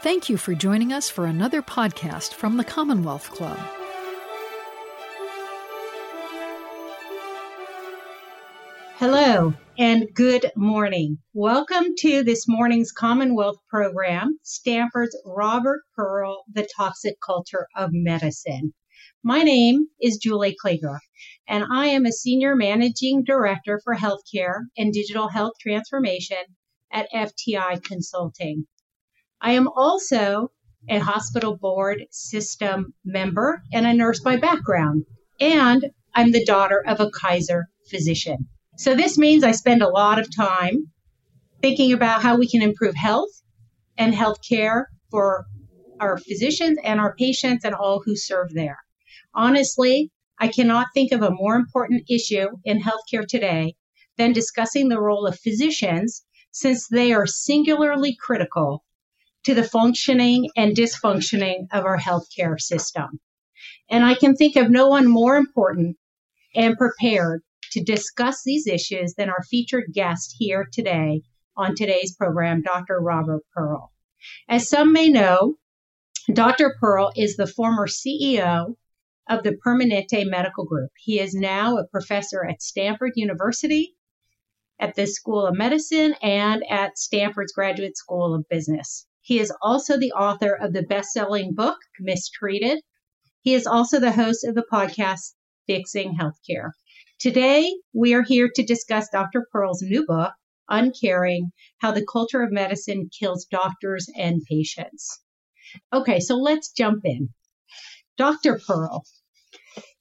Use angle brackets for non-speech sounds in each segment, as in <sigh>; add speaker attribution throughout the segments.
Speaker 1: Thank you for joining us for another podcast from the Commonwealth Club.
Speaker 2: Hello and good morning. Welcome to this morning's Commonwealth program, Stanford's Robert Pearl, The Toxic Culture of Medicine. My name is Julie Kliger, and I am a Senior Managing Director for Healthcare and Digital Health Transformation at FTI Consulting. I am also a hospital board system member and a nurse by background, and I'm the daughter of a Kaiser physician. So this means I spend a lot of time thinking about how we can improve health and health care for our physicians and our patients and all who serve there. Honestly, I cannot think of a more important issue in healthcare today than discussing the role of physicians since they are singularly critical to the functioning and dysfunctioning of our healthcare system. And I can think of no one more important and prepared to discuss these issues than our featured guest here today on today's program, Dr. Robert Pearl. As some may know, Dr. Pearl is the former CEO of the Permanente Medical Group. He is now a professor at Stanford University, at the School of Medicine, and at Stanford's Graduate School of Business. He is also the author of the best selling book, Mistreated. He is also the host of the podcast, Fixing Healthcare. Today, we are here to discuss Dr. Pearl's new book, Uncaring How the Culture of Medicine Kills Doctors and Patients. Okay, so let's jump in. Dr. Pearl,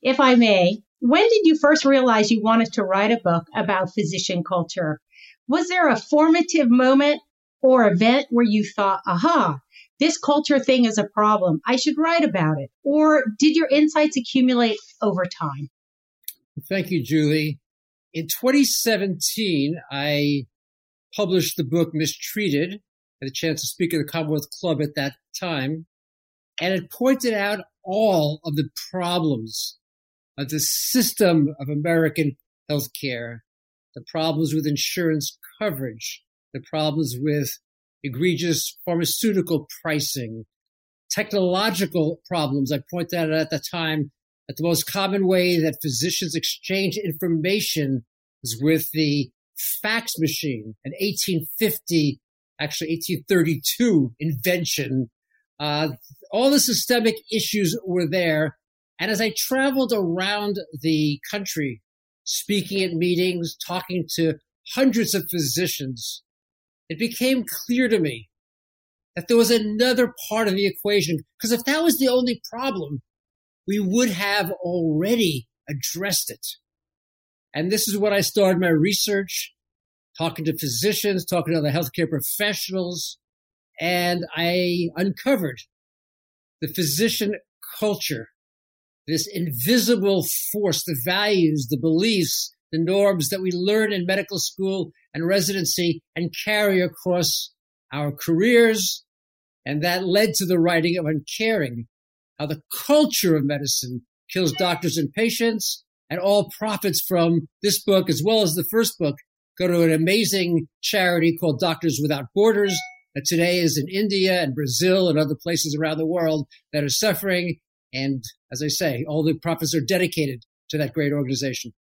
Speaker 2: if I may, when did you first realize you wanted to write a book about physician culture? Was there a formative moment or event where you thought, aha, this culture thing is a problem. I should write about it. Or did your insights accumulate over time?
Speaker 3: Thank you, Julie. In 2017, I published the book Mistreated. I had a chance to speak at the Commonwealth Club at that time. And it pointed out all of the problems of the system of American healthcare, the problems with insurance coverage, the problems with egregious pharmaceutical pricing, technological problems. I pointed out at the time that the most common way that physicians exchange information is with the fax machine, an 1850, actually 1832 invention. Uh, all the systemic issues were there. And as I traveled around the country, speaking at meetings, talking to hundreds of physicians, it became clear to me that there was another part of the equation. Because if that was the only problem, we would have already addressed it. And this is what I started my research, talking to physicians, talking to other healthcare professionals, and I uncovered the physician culture, this invisible force, the values, the beliefs, the norms that we learn in medical school and residency and carry across our careers. And that led to the writing of Uncaring, how the culture of medicine kills doctors and patients. And all profits from this book, as well as the first book, go to an amazing charity called Doctors Without Borders that today is in India and Brazil and other places around the world that are suffering. And as I say, all the profits are dedicated to that great organization.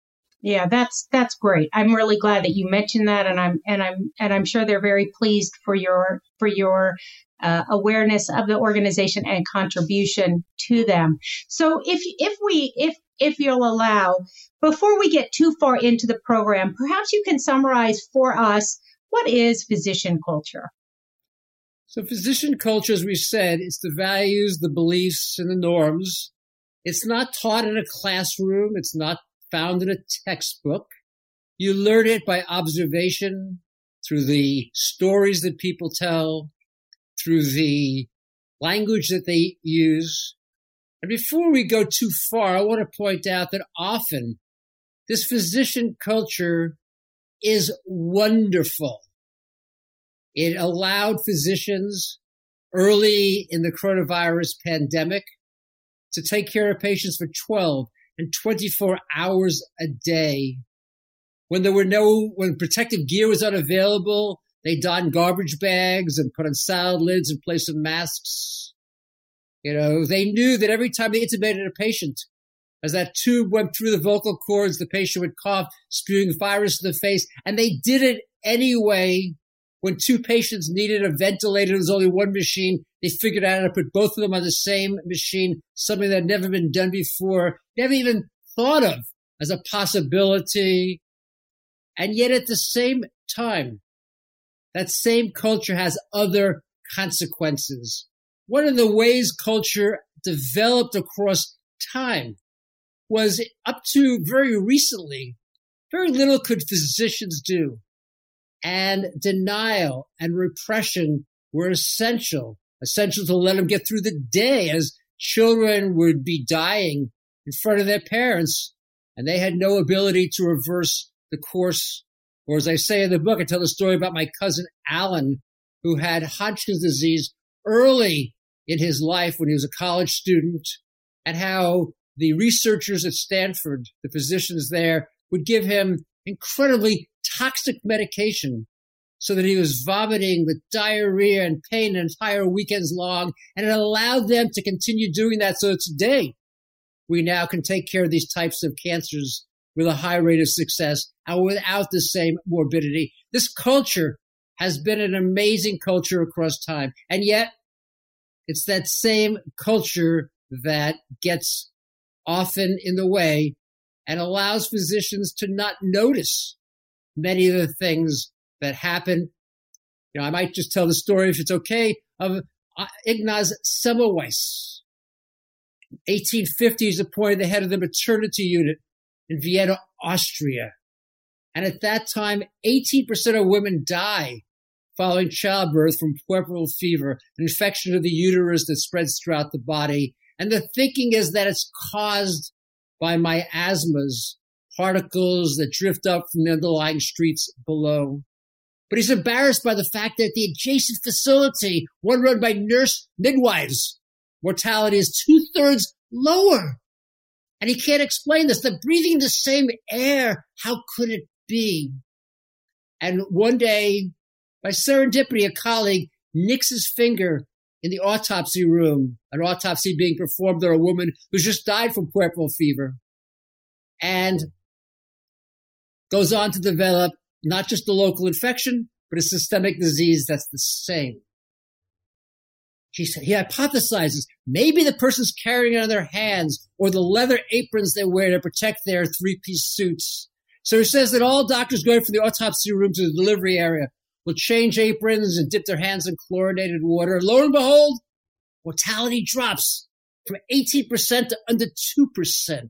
Speaker 2: Yeah, that's that's great. I'm really glad that you mentioned that, and I'm and I'm and I'm sure they're very pleased for your for your uh, awareness of the organization and contribution to them. So, if if we if if you'll allow, before we get too far into the program, perhaps you can summarize for us what is physician culture.
Speaker 3: So, physician culture, as we said, it's the values, the beliefs, and the norms. It's not taught in a classroom. It's not found in a textbook. You learn it by observation through the stories that people tell, through the language that they use. And before we go too far, I want to point out that often this physician culture is wonderful. It allowed physicians early in the coronavirus pandemic to take care of patients for 12 and 24 hours a day. When there were no, when protective gear was unavailable, They donned garbage bags and put on salad lids in place of masks. You know, they knew that every time they intubated a patient, as that tube went through the vocal cords, the patient would cough, spewing virus in the face, and they did it anyway. When two patients needed a ventilator, there was only one machine. They figured out how to put both of them on the same machine, something that had never been done before, never even thought of as a possibility. And yet at the same time, that same culture has other consequences. One of the ways culture developed across time was up to very recently, very little could physicians do. And denial and repression were essential, essential to let them get through the day as children would be dying in front of their parents and they had no ability to reverse the course. Or as I say in the book, I tell the story about my cousin Alan, who had Hodgkin's disease early in his life when he was a college student, and how the researchers at Stanford, the physicians there, would give him incredibly toxic medication so that he was vomiting with diarrhea and pain an entire weekends long. And it allowed them to continue doing that. So today we now can take care of these types of cancers with a high rate of success and without the same morbidity. This culture has been an amazing culture across time. And yet it's that same culture that gets often in the way and allows physicians to not notice many of the things that happen. You know, I might just tell the story if it's okay of uh, Ignaz Semmelweis. 1850 is appointed the head of the maternity unit in Vienna, Austria. And at that time, 18% of women die following childbirth from puerperal fever, an infection of the uterus that spreads throughout the body. And the thinking is that it's caused by miasmas, particles that drift up from the underlying streets below. But he's embarrassed by the fact that the adjacent facility, one run by nurse midwives, mortality is two thirds lower. And he can't explain this. They're breathing the same air. How could it be? And one day, by serendipity, a colleague nicks his finger in the autopsy room, an autopsy being performed on a woman who's just died from puerperal fever, and goes on to develop not just a local infection, but a systemic disease that's the same. He, he hypothesizes maybe the person's carrying it on their hands or the leather aprons they wear to protect their three piece suits. So he says that all doctors going from the autopsy room to the delivery area will change aprons and dip their hands in chlorinated water. Lo and behold, mortality drops from 18% to under 2%.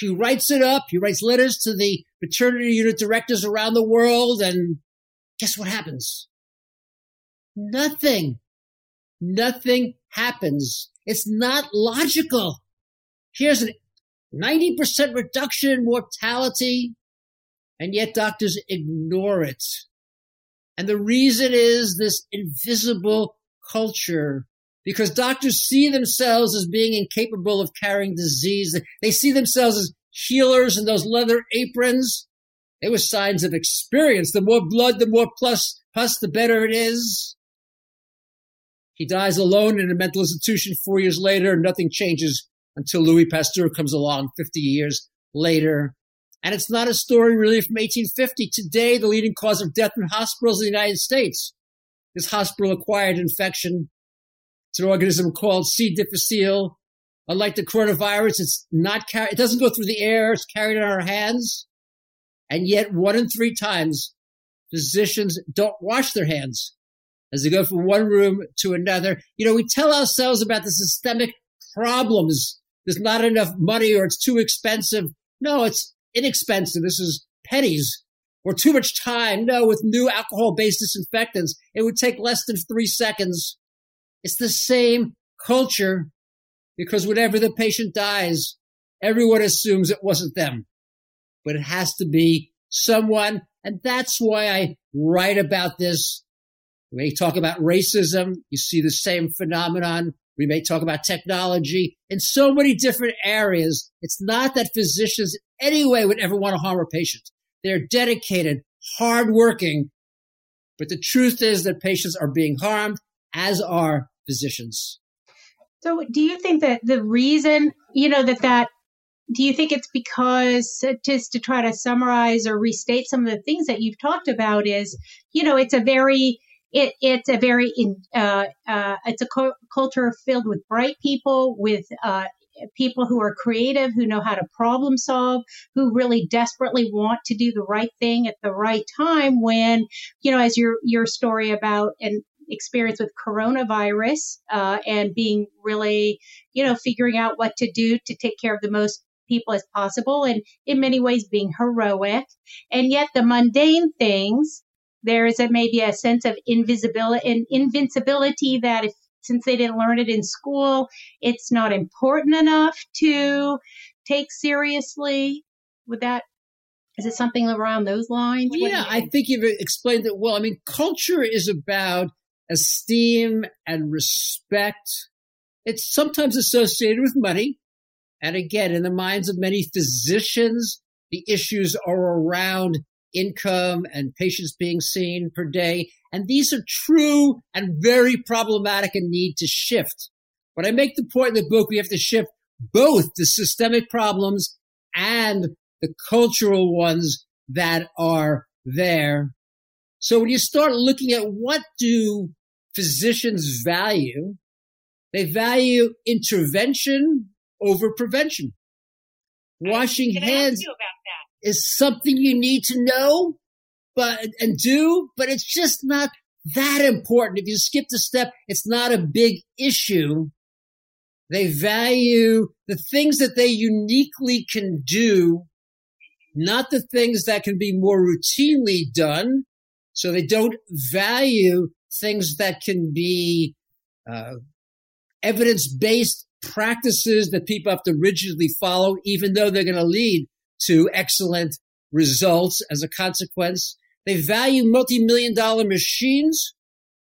Speaker 3: He writes it up. He writes letters to the maternity unit directors around the world. And guess what happens? Nothing. Nothing happens. It's not logical. Here's a 90% reduction in mortality, and yet doctors ignore it. And the reason is this invisible culture because doctors see themselves as being incapable of carrying disease. They see themselves as healers in those leather aprons. They were signs of experience. The more blood, the more plus, plus, the better it is. He dies alone in a mental institution four years later, and nothing changes until Louis Pasteur comes along 50 years later. And it's not a story really from 1850. Today, the leading cause of death in hospitals in the United States is hospital acquired infection. It's an organism called C. difficile. Unlike the coronavirus, it's not carried, it doesn't go through the air. It's carried in our hands. And yet one in three times physicians don't wash their hands as they go from one room to another. You know, we tell ourselves about the systemic problems. There's not enough money or it's too expensive. No, it's inexpensive. This is pennies or too much time. No, with new alcohol based disinfectants, it would take less than three seconds. It's the same culture because whenever the patient dies, everyone assumes it wasn't them, but it has to be someone. And that's why I write about this. We may talk about racism. You see the same phenomenon. We may talk about technology in so many different areas. It's not that physicians anyway would ever want to harm a patient. They're dedicated, hardworking, But the truth is that patients are being harmed, as are physicians.
Speaker 2: So, do you think that the reason, you know, that that do you think it's because just to try to summarize or restate some of the things that you've talked about is you know it's a very it, it's a very uh, uh, it's a cu- culture filled with bright people with uh, people who are creative who know how to problem solve who really desperately want to do the right thing at the right time when you know as your your story about and experience with coronavirus uh, and being really, you know, figuring out what to do to take care of the most people as possible and in many ways being heroic. And yet the mundane things, there is a, maybe a sense of invisibility and invincibility that if since they didn't learn it in school, it's not important enough to take seriously. Would that is it something around those lines?
Speaker 3: Yeah, I think you've explained it well. I mean, culture is about esteem and respect. It's sometimes associated with money. And again, in the minds of many physicians, the issues are around income and patients being seen per day. And these are true and very problematic and need to shift. But I make the point in the book, we have to shift both the systemic problems and the cultural ones that are there. So when you start looking at what do physicians value, they value intervention over prevention. Washing hands is something you need to know, but and do, but it's just not that important. If you skip the step, it's not a big issue. They value the things that they uniquely can do, not the things that can be more routinely done. So they don't value things that can be uh, evidence based practices that people have to rigidly follow, even though they're going to lead to excellent results as a consequence. They value multi-million dollar machines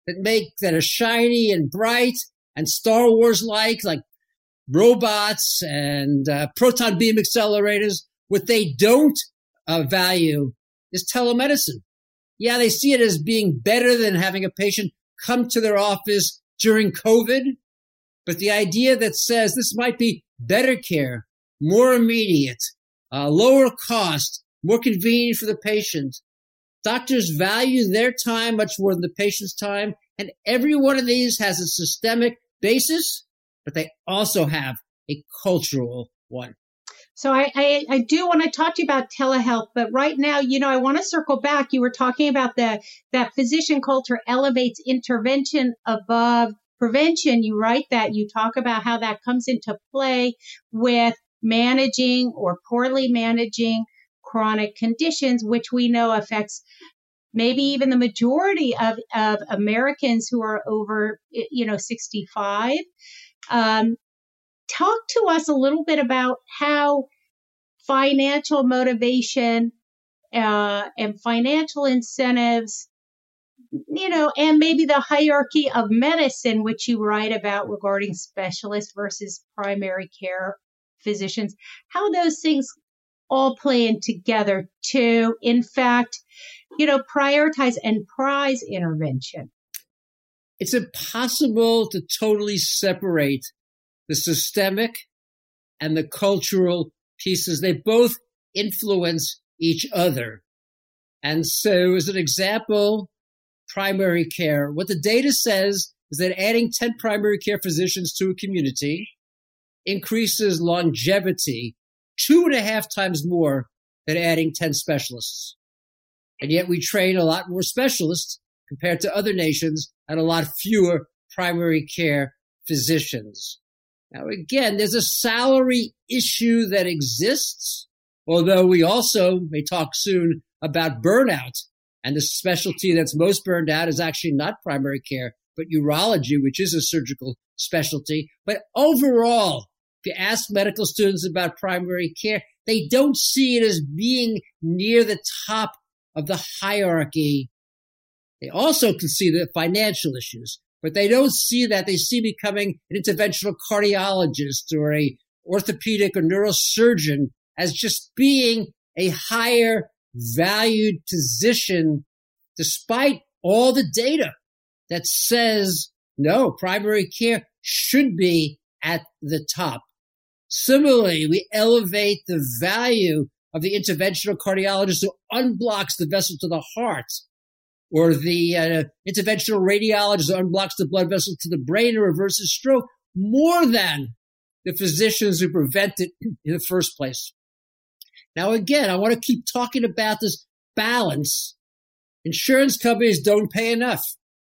Speaker 3: that make, that are shiny and bright and Star Wars like, like robots and uh, proton beam accelerators. What they don't uh, value is telemedicine. Yeah, they see it as being better than having a patient come to their office during COVID, but the idea that says this might be better care, more immediate, uh, lower cost, more convenient for the patient. Doctors value their time much more than the patient's time. And every one of these has a systemic basis, but they also have a cultural one.
Speaker 2: So I, I, I, do want to talk to you about telehealth, but right now, you know, I want to circle back. You were talking about the that physician culture elevates intervention above prevention, you write that, you talk about how that comes into play with managing or poorly managing chronic conditions, which we know affects maybe even the majority of, of Americans who are over, you know, 65. Um, talk to us a little bit about how financial motivation uh, and financial incentives you know, and maybe the hierarchy of medicine, which you write about regarding specialists versus primary care physicians, how those things all play in together to, in fact, you know, prioritize and prize intervention.
Speaker 3: It's impossible to totally separate the systemic and the cultural pieces. They both influence each other. And so, as an example, primary care. What the data says is that adding 10 primary care physicians to a community increases longevity two and a half times more than adding 10 specialists. And yet we train a lot more specialists compared to other nations and a lot fewer primary care physicians. Now, again, there's a salary issue that exists, although we also may talk soon about burnout and the specialty that's most burned out is actually not primary care, but urology, which is a surgical specialty. But overall, if you ask medical students about primary care, they don't see it as being near the top of the hierarchy. They also can see the financial issues, but they don't see that. They see becoming an interventional cardiologist or a orthopedic or neurosurgeon as just being a higher valued position despite all the data that says no, primary care should be at the top. Similarly, we elevate the value of the interventional cardiologist who unblocks the vessel to the heart, or the uh, interventional radiologist unblocks the blood vessel to the brain and reverses stroke more than the physicians who prevent it in the first place. Now, again, I want to keep talking about this balance. Insurance companies don't pay enough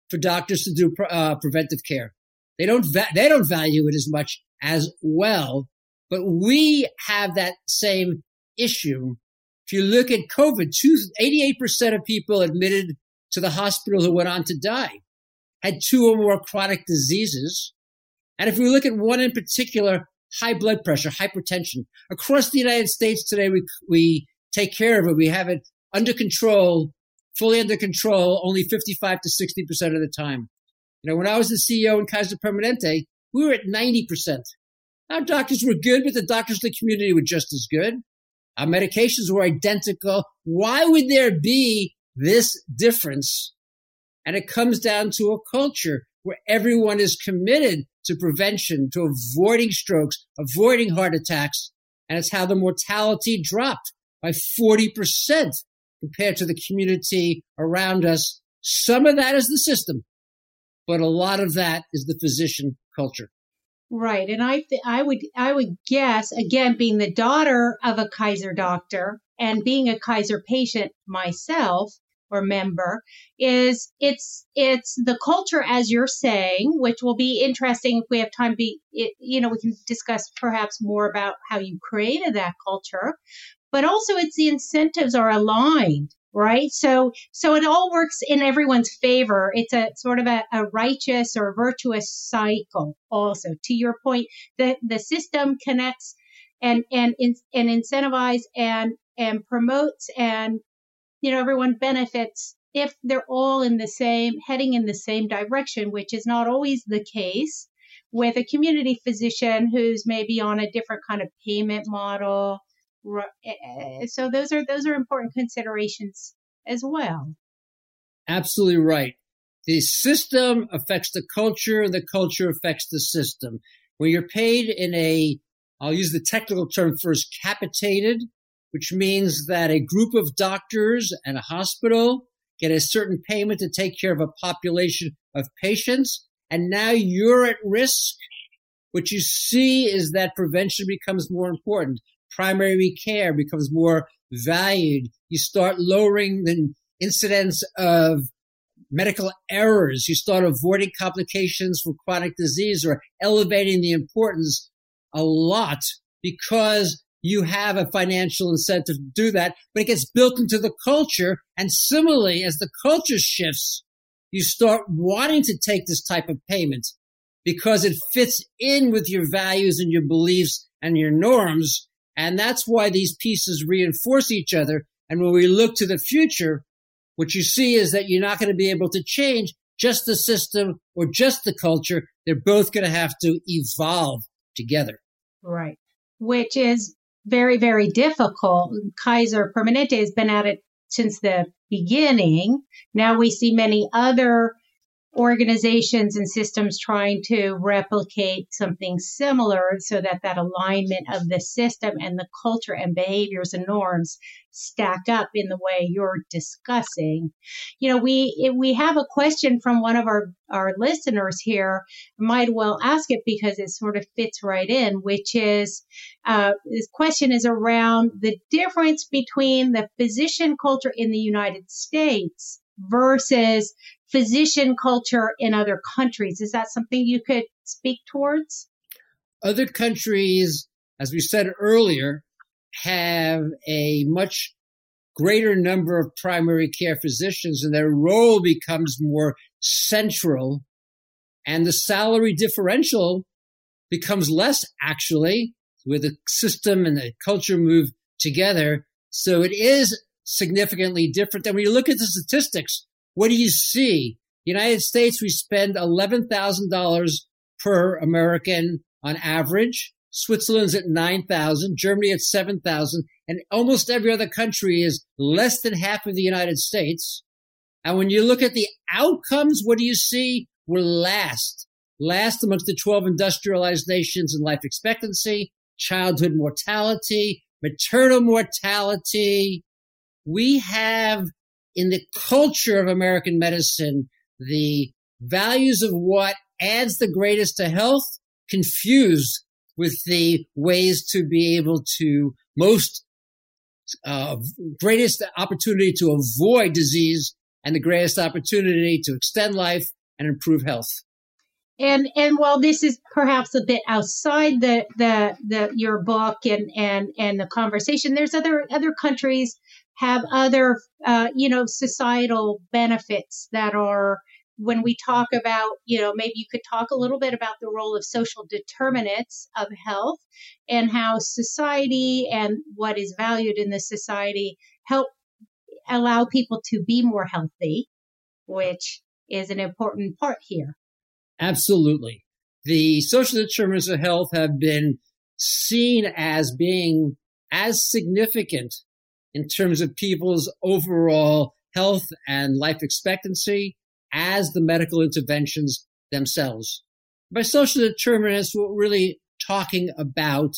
Speaker 3: for doctors to do uh, preventive care. They don't va- they don't value it as much as well. But we have that same issue. If you look at COVID, two, 88% of people admitted to the hospital who went on to die had two or more chronic diseases. And if we look at one in particular, high blood pressure, hypertension, across the United States today, we, we take care of it. We have it under control, fully under control, only 55 to 60% of the time. You know, when I was the CEO in Kaiser Permanente, we were at 90%. Our doctors were good, but the doctors in the community were just as good. Our medications were identical. Why would there be this difference? And it comes down to a culture where everyone is committed to prevention, to avoiding strokes, avoiding heart attacks. And it's how the mortality dropped by 40% compared to the community around us. Some of that is the system, but a lot of that is the physician culture.
Speaker 2: Right. And I th- I would I would guess again being the daughter of a Kaiser doctor and being a Kaiser patient myself or member is it's it's the culture as you're saying which will be interesting if we have time be it, you know we can discuss perhaps more about how you created that culture but also it's the incentives are aligned right? So, so it all works in everyone's favor. It's a sort of a, a righteous or virtuous cycle. Also, to your point, the the system connects and and and incentivize and and promotes and you know everyone benefits if they're all in the same heading in the same direction, which is not always the case with a community physician who's maybe on a different kind of payment model Eh, eh, so those are those are important considerations as well.
Speaker 3: Absolutely right. The system affects the culture, and the culture affects the system. When you're paid in a, I'll use the technical term first, capitated, which means that a group of doctors and a hospital get a certain payment to take care of a population of patients, and now you're at risk. What you see is that prevention becomes more important primary care becomes more valued. You start lowering the incidence of medical errors. You start avoiding complications from chronic disease or elevating the importance a lot because you have a financial incentive to do that, but it gets built into the culture. And similarly, as the culture shifts, you start wanting to take this type of payment because it fits in with your values and your beliefs and your norms. And that's why these pieces reinforce each other. And when we look to the future, what you see is that you're not going to be able to change just the system or just the culture. They're both going to have to evolve together.
Speaker 2: Right. Which is very, very difficult. Kaiser Permanente has been at it since the beginning. Now we see many other organizations and systems trying to replicate something similar so that that alignment of the system and the culture and behaviors and norms stack up in the way you're discussing. You know we we have a question from one of our our listeners here might well ask it because it sort of fits right in which is uh, this question is around the difference between the physician culture in the united states versus physician culture in other countries. Is that something you could speak towards?
Speaker 3: Other countries, as we said earlier, have a much greater number of primary care physicians and their role becomes more central and the salary differential becomes less actually with the system and the culture move together. So it is significantly different. And when you look at the statistics, what do you see? United States, we spend $11,000 per American on average. Switzerland's at 9,000, Germany at 7,000, and almost every other country is less than half of the United States. And when you look at the outcomes, what do you see? We're last, last amongst the 12 industrialized nations in life expectancy, childhood mortality, maternal mortality. We have in the culture of American medicine, the values of what adds the greatest to health confused with the ways to be able to most uh, greatest opportunity to avoid disease and the greatest opportunity to extend life and improve health.
Speaker 2: And and while this is perhaps a bit outside the the, the your book and, and and the conversation, there's other other countries have other uh, you know societal benefits that are when we talk about, you know, maybe you could talk a little bit about the role of social determinants of health and how society and what is valued in the society help allow people to be more healthy, which is an important part here.
Speaker 3: Absolutely. The social determinants of health have been seen as being as significant in terms of people's overall health and life expectancy as the medical interventions themselves. By social determinants, what we're really talking about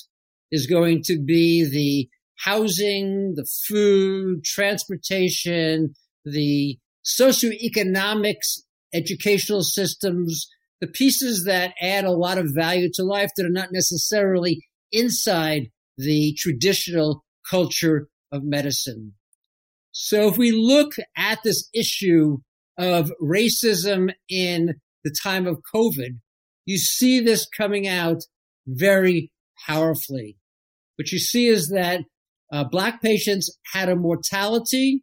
Speaker 3: is going to be the housing, the food, transportation, the socioeconomics, educational systems, the pieces that add a lot of value to life that are not necessarily inside the traditional culture of medicine. So if we look at this issue of racism in the time of COVID, you see this coming out very powerfully. What you see is that uh, black patients had a mortality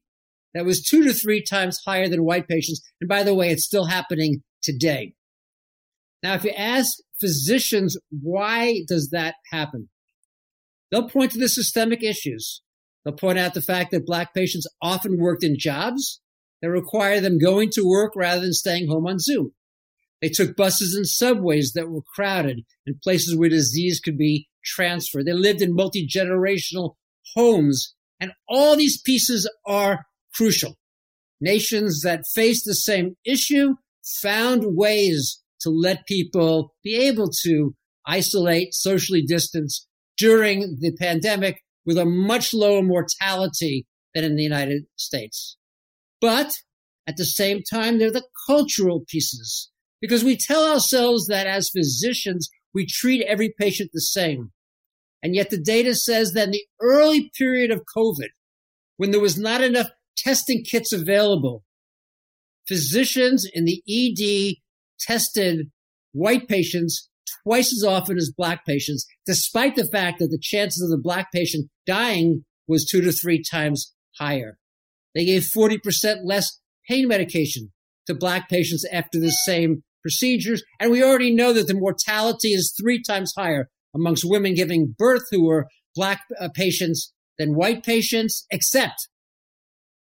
Speaker 3: that was two to three times higher than white patients. And by the way, it's still happening today. Now, if you ask physicians, why does that happen? They'll point to the systemic issues. They'll point out the fact that black patients often worked in jobs that require them going to work rather than staying home on Zoom. They took buses and subways that were crowded in places where disease could be transferred. They lived in multi generational homes. And all these pieces are crucial. Nations that face the same issue found ways to let people be able to isolate, socially distance during the pandemic with a much lower mortality than in the United States. But at the same time, they're the cultural pieces because we tell ourselves that as physicians, we treat every patient the same. And yet the data says that in the early period of COVID, when there was not enough testing kits available, physicians in the ED tested white patients twice as often as black patients, despite the fact that the chances of the black patient dying was two to three times higher. They gave 40% less pain medication to black patients after the same procedures. And we already know that the mortality is three times higher amongst women giving birth who were black uh, patients than white patients, except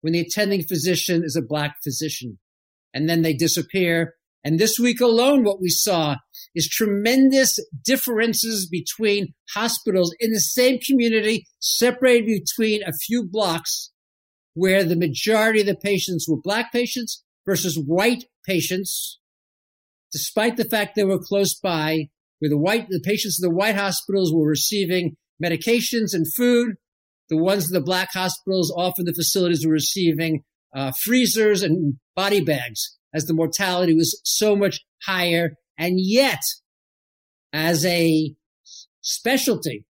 Speaker 3: when the attending physician is a black physician. And then they disappear. And this week alone, what we saw is tremendous differences between hospitals in the same community, separated between a few blocks where the majority of the patients were black patients versus white patients, despite the fact they were close by, where the white, the patients in the white hospitals were receiving medications and food. The ones in the black hospitals, often the facilities were receiving uh, freezers and body bags as the mortality was so much higher. And yet, as a specialty,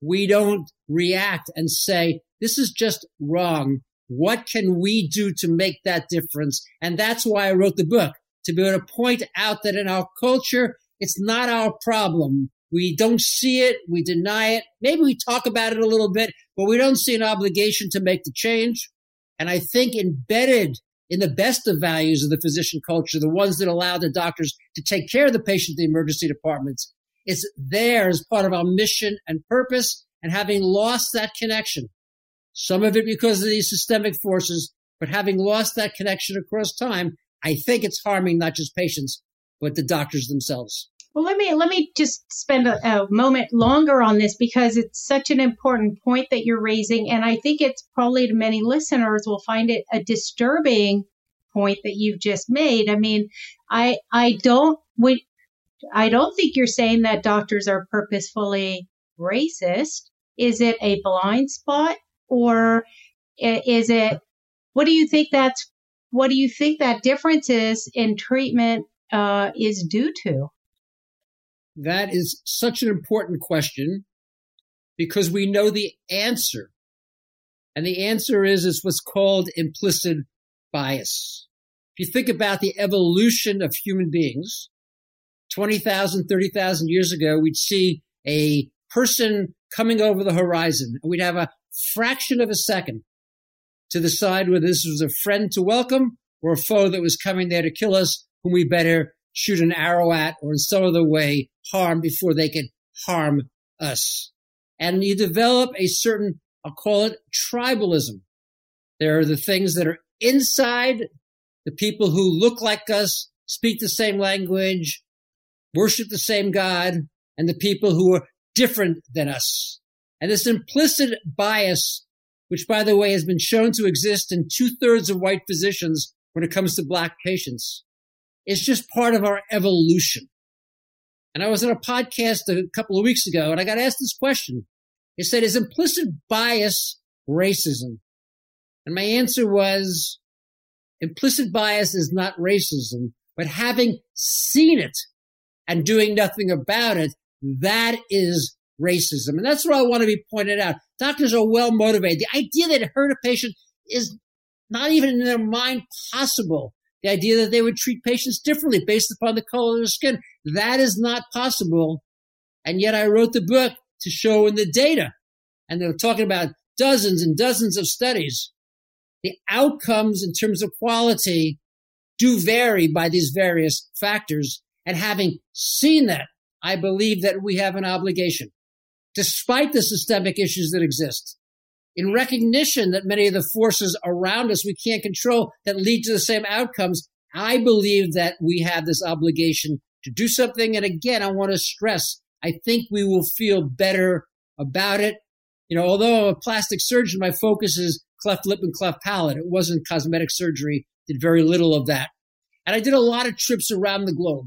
Speaker 3: we don't react and say, this is just wrong. What can we do to make that difference? And that's why I wrote the book to be able to point out that in our culture, it's not our problem. We don't see it. We deny it. Maybe we talk about it a little bit, but we don't see an obligation to make the change. And I think embedded in the best of values of the physician culture, the ones that allow the doctors to take care of the patient in the emergency departments, it's there as part of our mission and purpose. And having lost that connection, some of it because of these systemic forces, but having lost that connection across time, I think it's harming not just patients, but the doctors themselves.
Speaker 2: Well, let me let me just spend a, a, moment longer on this because it's such an important point that you're raising, and I think it's probably to many listeners will find it a disturbing point that you've just made. I mean, I I don't we, I don't think you're saying that doctors are purposefully racist. Is it a blind spot or is it what do you think that's what do you think that difference is in treatment uh, is due to?
Speaker 3: That is such an important question because we know the answer. And the answer is, is what's called implicit bias. If you think about the evolution of human beings, 20,000, 30,000 years ago, we'd see a person coming over the horizon and we'd have a fraction of a second to decide whether this was a friend to welcome or a foe that was coming there to kill us, whom we better shoot an arrow at or in some other way harm before they can harm us. And you develop a certain, I'll call it tribalism. There are the things that are inside the people who look like us, speak the same language, worship the same God, and the people who are different than us. And this implicit bias, which by the way has been shown to exist in two thirds of white physicians when it comes to black patients, is just part of our evolution. And I was on a podcast a couple of weeks ago and I got asked this question. It said, is implicit bias racism? And my answer was, implicit bias is not racism, but having seen it and doing nothing about it, that is racism. And that's what I want to be pointed out. Doctors are well motivated. The idea that it hurt a patient is not even in their mind possible. The idea that they would treat patients differently based upon the color of their skin, that is not possible. And yet I wrote the book to show in the data. And they're talking about dozens and dozens of studies. The outcomes in terms of quality do vary by these various factors. And having seen that, I believe that we have an obligation, despite the systemic issues that exist, in recognition that many of the forces around us we can't control that lead to the same outcomes, I believe that we have this obligation to do something. And again, I want to stress, I think we will feel better about it. You know, although I'm a plastic surgeon, my focus is cleft lip and cleft palate. It wasn't cosmetic surgery, did very little of that. And I did a lot of trips around the globe.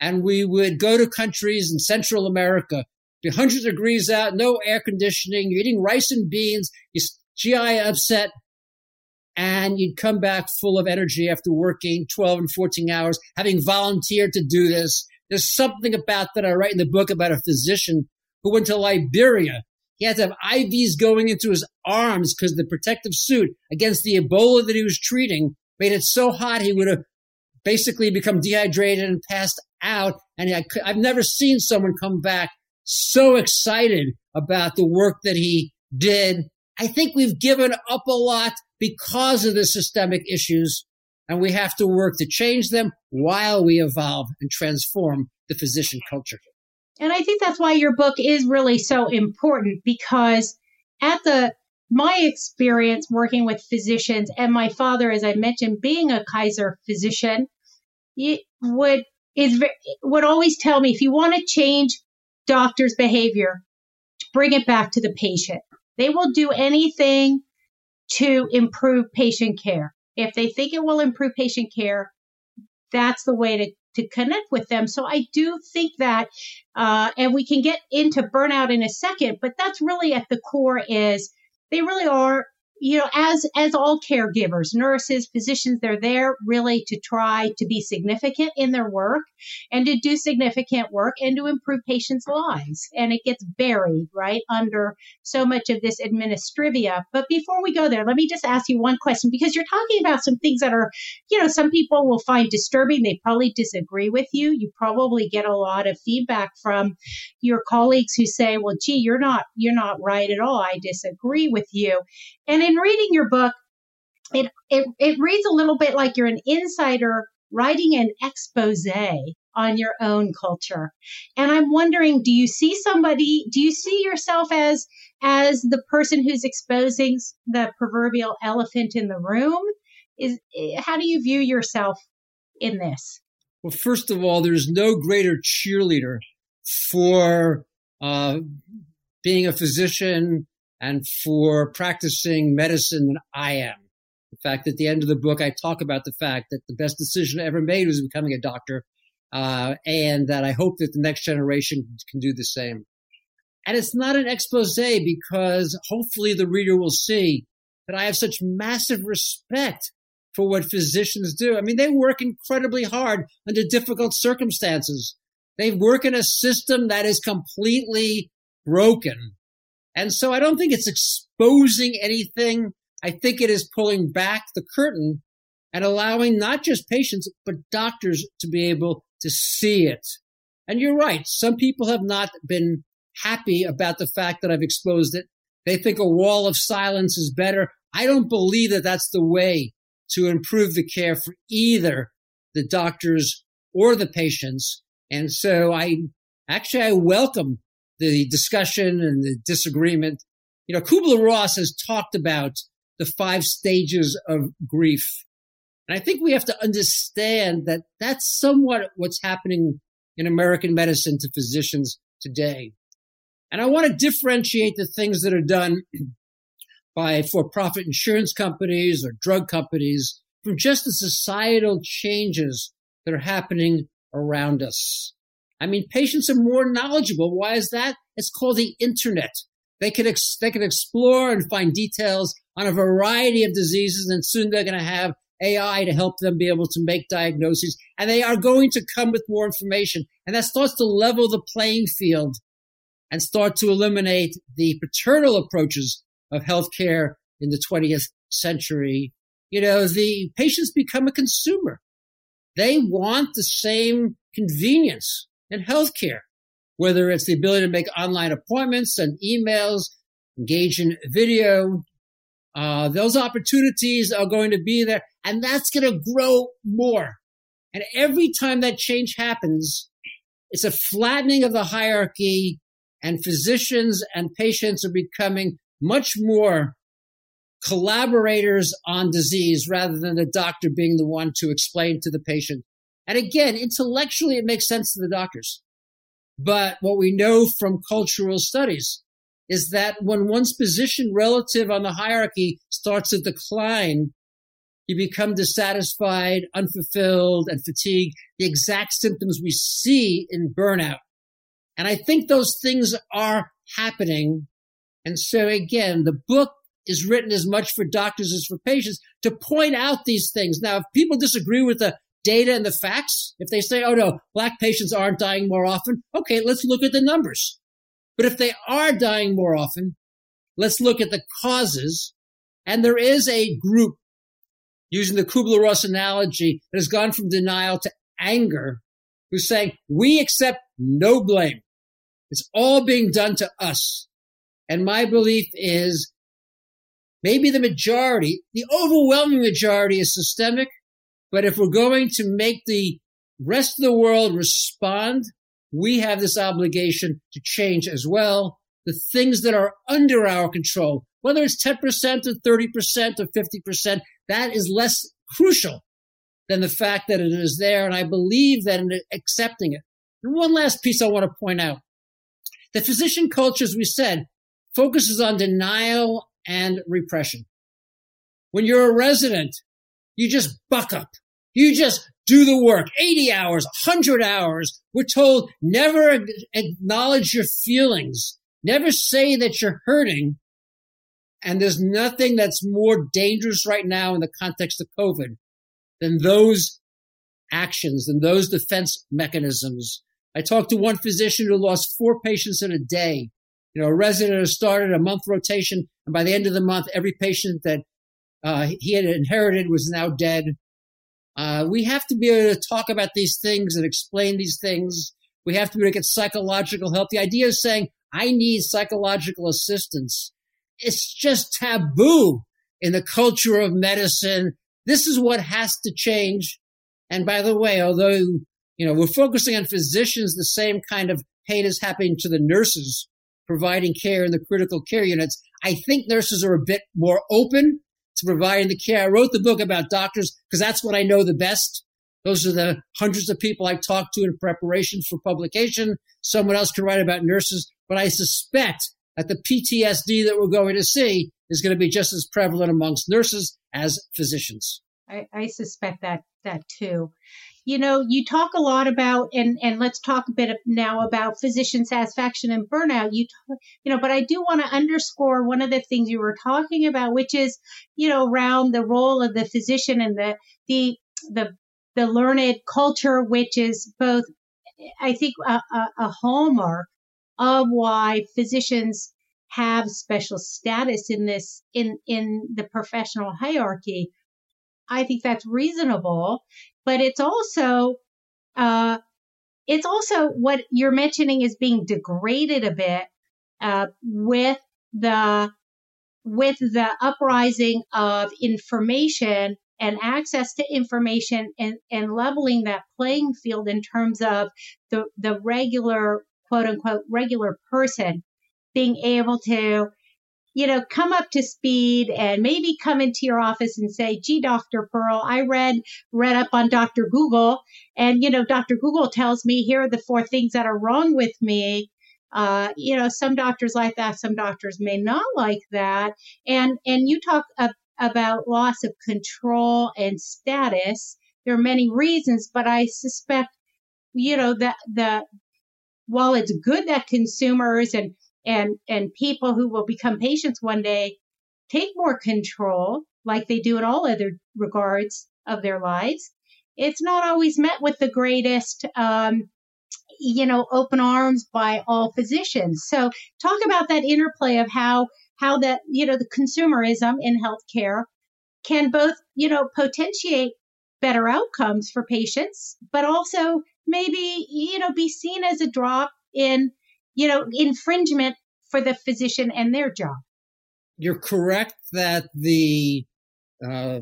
Speaker 3: And we would go to countries in Central America be 100 degrees out, no air conditioning, you're eating rice and beans, your GI upset, and you'd come back full of energy after working 12 and 14 hours, having volunteered to do this. There's something about that I write in the book about a physician who went to Liberia. He had to have IVs going into his arms because the protective suit against the Ebola that he was treating made it so hot he would have basically become dehydrated and passed out. And I, I've never seen someone come back so excited about the work that he did. I think we've given up a lot because of the systemic issues, and we have to work to change them while we evolve and transform the physician culture.
Speaker 2: And I think that's why your book is really so important because at the my experience working with physicians and my father, as I mentioned, being a Kaiser physician, would is would always tell me if you want to change doctor's behavior, to bring it back to the patient. They will do anything to improve patient care. If they think it will improve patient care, that's the way to, to connect with them. So I do think that, uh, and we can get into burnout in a second, but that's really at the core is they really are you know, as as all caregivers, nurses, physicians, they're there really to try to be significant in their work and to do significant work and to improve patients' lives. And it gets buried right under so much of this administrivia. But before we go there, let me just ask you one question because you're talking about some things that are, you know, some people will find disturbing. They probably disagree with you. You probably get a lot of feedback from your colleagues who say, "Well, gee, you're not you're not right at all. I disagree with you." And in reading your book, it, it, it reads a little bit like you're an insider writing an expose on your own culture. And I'm wondering, do you see somebody, do you see yourself as, as the person who's exposing the proverbial elephant in the room? Is, how do you view yourself in this?
Speaker 3: Well, first of all, there's no greater cheerleader for uh, being a physician and for practicing medicine than I am. In fact, at the end of the book, I talk about the fact that the best decision I ever made was becoming a doctor, uh, and that I hope that the next generation can do the same. And it's not an expose because hopefully the reader will see that I have such massive respect for what physicians do. I mean, they work incredibly hard under difficult circumstances. They work in a system that is completely broken. And so I don't think it's exposing anything. I think it is pulling back the curtain and allowing not just patients, but doctors to be able to see it. And you're right. Some people have not been happy about the fact that I've exposed it. They think a wall of silence is better. I don't believe that that's the way to improve the care for either the doctors or the patients. And so I actually, I welcome the discussion and the disagreement. You know, Kubler-Ross has talked about the five stages of grief. And I think we have to understand that that's somewhat what's happening in American medicine to physicians today. And I want to differentiate the things that are done <clears throat> by for-profit insurance companies or drug companies from just the societal changes that are happening around us. I mean, patients are more knowledgeable. Why is that? It's called the internet. They can, ex- they can explore and find details on a variety of diseases and soon they're going to have AI to help them be able to make diagnoses and they are going to come with more information and that starts to level the playing field and start to eliminate the paternal approaches of healthcare in the 20th century, you know, the patients become a consumer. They want the same convenience in healthcare, whether it's the ability to make online appointments and emails, engage in video. Uh, those opportunities are going to be there and that's going to grow more. And every time that change happens, it's a flattening of the hierarchy and physicians and patients are becoming much more collaborators on disease rather than the doctor being the one to explain to the patient. And again, intellectually, it makes sense to the doctors. But what we know from cultural studies is that when one's position relative on the hierarchy starts to decline, you become dissatisfied, unfulfilled, and fatigued, the exact symptoms we see in burnout. And I think those things are happening. And so again, the book is written as much for doctors as for patients to point out these things. Now, if people disagree with the data and the facts, if they say, oh no, black patients aren't dying more often, okay, let's look at the numbers. But if they are dying more often, let's look at the causes. And there is a group using the Kubler-Ross analogy that has gone from denial to anger who's saying, we accept no blame. It's all being done to us. And my belief is maybe the majority, the overwhelming majority is systemic. But if we're going to make the rest of the world respond, we have this obligation to change as well. The things that are under our control, whether it's 10% or 30% or 50%, that is less crucial than the fact that it is there. And I believe that in accepting it. And one last piece I want to point out. The physician culture, as we said, focuses on denial and repression. When you're a resident, you just buck up. You just do the work 80 hours, 100 hours. We're told never acknowledge your feelings, never say that you're hurting. And there's nothing that's more dangerous right now in the context of COVID than those actions, than those defense mechanisms I talked to one physician who lost four patients in a day. You know, a resident has started a month rotation, and by the end of the month, every patient that uh, he had inherited was now dead. Uh, we have to be able to talk about these things and explain these things. We have to be able to get psychological help. The idea of saying, I need psychological assistance. It's just taboo in the culture of medicine. This is what has to change. And by the way, although you know, we're focusing on physicians, the same kind of pain is happening to the nurses providing care in the critical care units. I think nurses are a bit more open to providing the care. I wrote the book about doctors because that's what I know the best. Those are the hundreds of people I talked to in preparation for publication. Someone else can write about nurses, but I suspect that the PTSD that we're going to see is going to be just as prevalent amongst nurses as physicians.
Speaker 2: I, I suspect that that too. You know, you talk a lot about, and and let's talk a bit now about physician satisfaction and burnout. You, talk, you know, but I do want to underscore one of the things you were talking about, which is, you know, around the role of the physician and the the the the learned culture, which is both, I think, a, a, a hallmark of why physicians have special status in this in in the professional hierarchy I think that's reasonable, but it's also, uh, it's also what you're mentioning is being degraded a bit, uh, with the, with the uprising of information and access to information and, and leveling that playing field in terms of the, the regular, quote unquote, regular person being able to you know, come up to speed and maybe come into your office and say, gee, Dr. Pearl, I read, read up on Dr. Google and, you know, Dr. Google tells me here are the four things that are wrong with me. Uh, you know, some doctors like that, some doctors may not like that. And, and you talk of, about loss of control and status. There are many reasons, but I suspect, you know, that the, while it's good that consumers and and and people who will become patients one day take more control like they do in all other regards of their lives. It's not always met with the greatest um, you know open arms by all physicians. So talk about that interplay of how how that you know the consumerism in healthcare can both you know potentiate better outcomes for patients but also maybe you know be seen as a drop in you know, infringement for the physician and their job.
Speaker 3: You're correct that the uh,